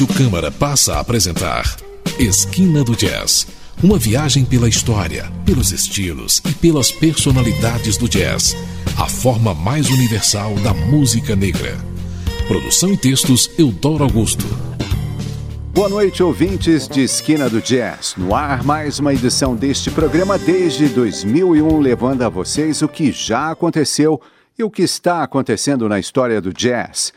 Rádio Câmara passa a apresentar Esquina do Jazz. Uma viagem pela história, pelos estilos e pelas personalidades do jazz. A forma mais universal da música negra. Produção e textos Eudoro Augusto. Boa noite, ouvintes de Esquina do Jazz. No ar, mais uma edição deste programa desde 2001, levando a vocês o que já aconteceu e o que está acontecendo na história do jazz.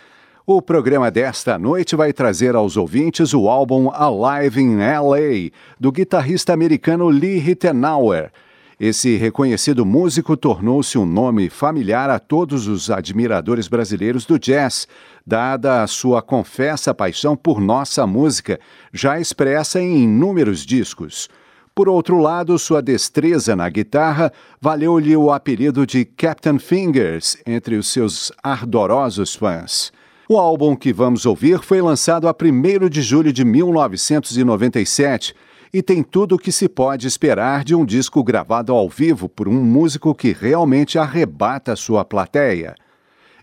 O programa desta noite vai trazer aos ouvintes o álbum Alive in LA, do guitarrista americano Lee Rittenauer. Esse reconhecido músico tornou-se um nome familiar a todos os admiradores brasileiros do jazz, dada a sua confessa paixão por nossa música, já expressa em inúmeros discos. Por outro lado, sua destreza na guitarra valeu-lhe o apelido de Captain Fingers entre os seus ardorosos fãs. O álbum que vamos ouvir foi lançado a 1 de julho de 1997 e tem tudo o que se pode esperar de um disco gravado ao vivo por um músico que realmente arrebata sua plateia.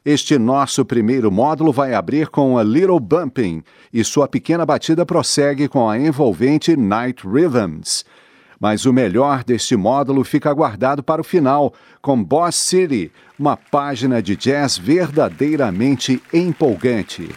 Este nosso primeiro módulo vai abrir com a Little Bumping e sua pequena batida prossegue com a envolvente Night Rhythms. Mas o melhor deste módulo fica guardado para o final, com Boss City, uma página de jazz verdadeiramente empolgante.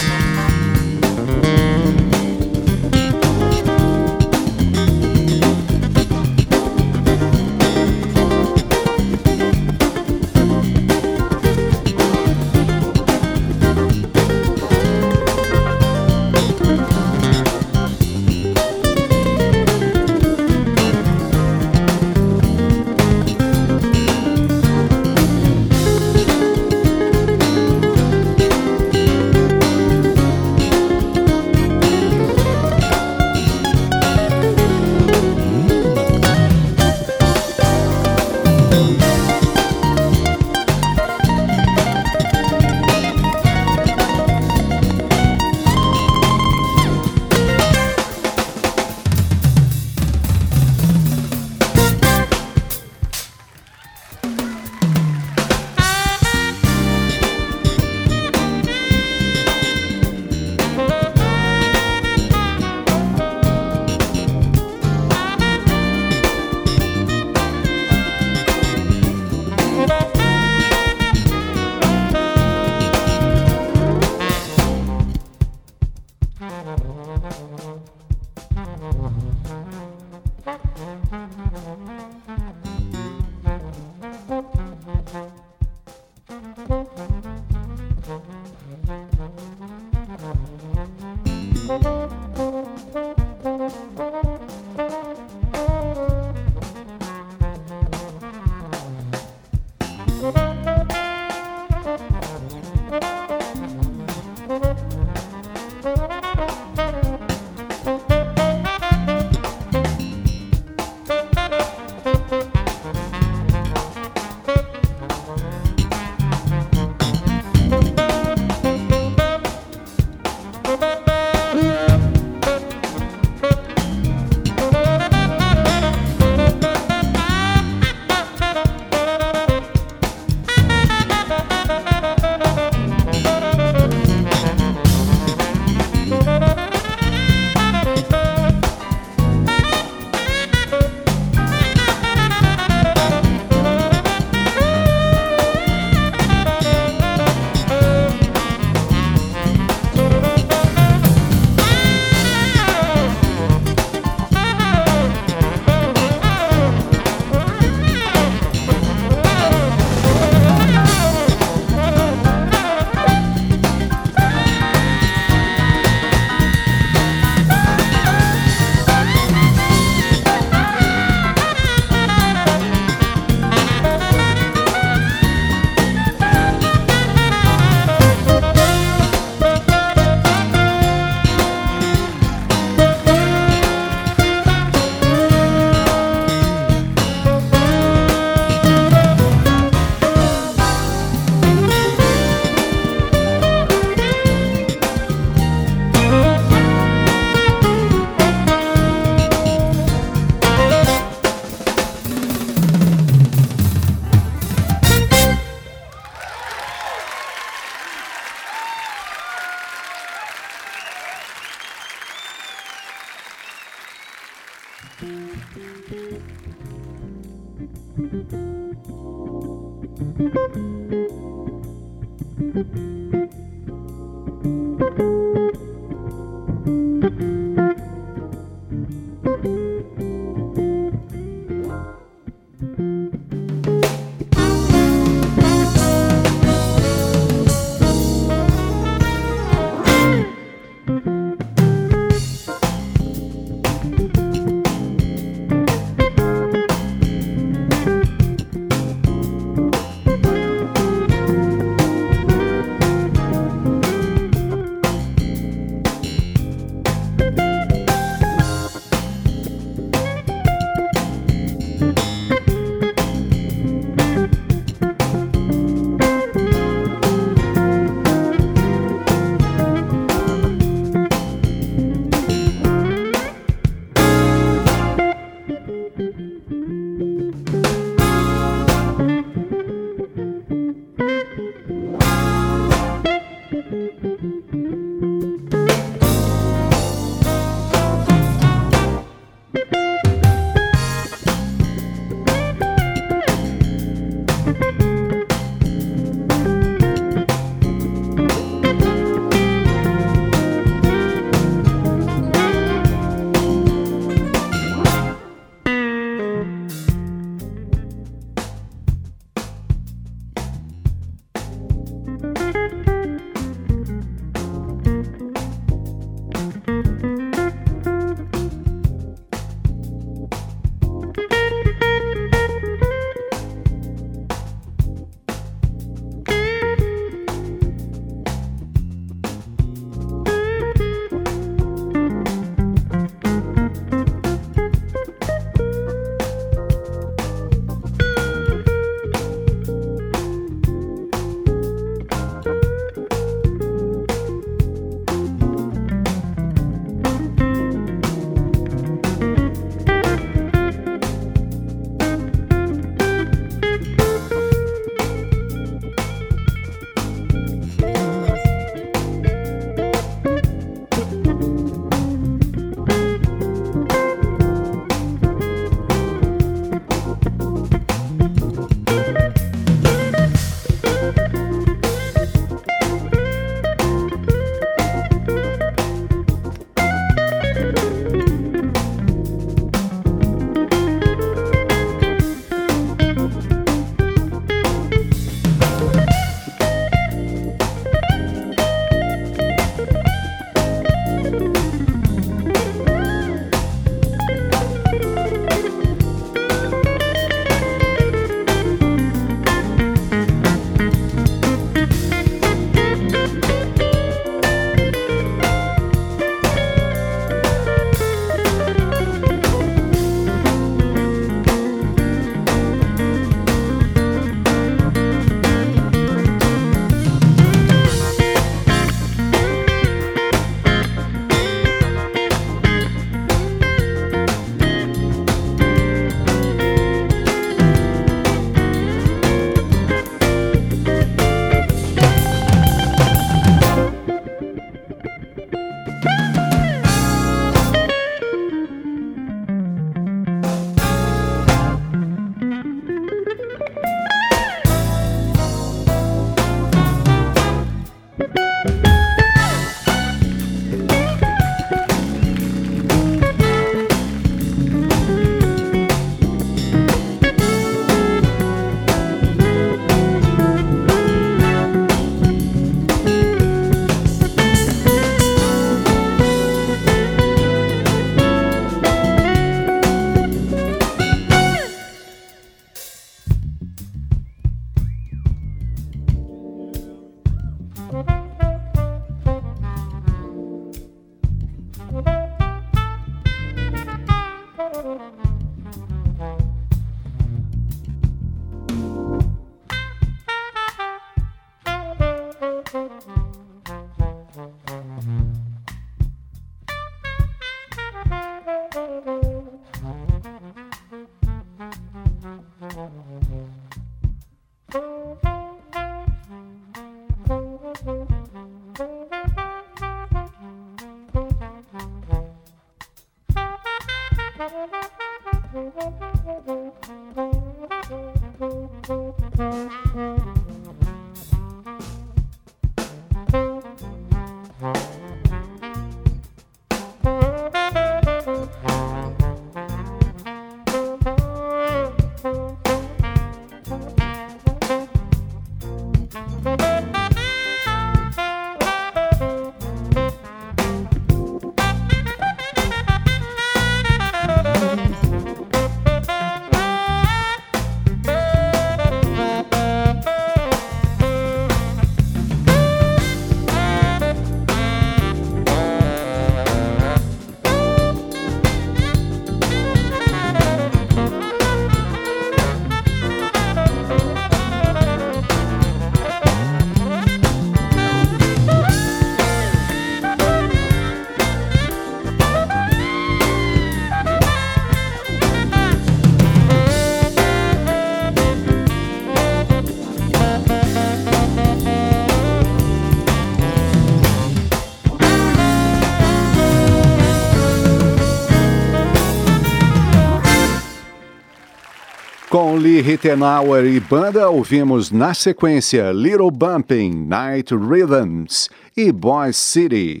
Com Lee Rittenauer e banda, ouvimos na sequência Little Bumping, Night Rhythms e Boys City.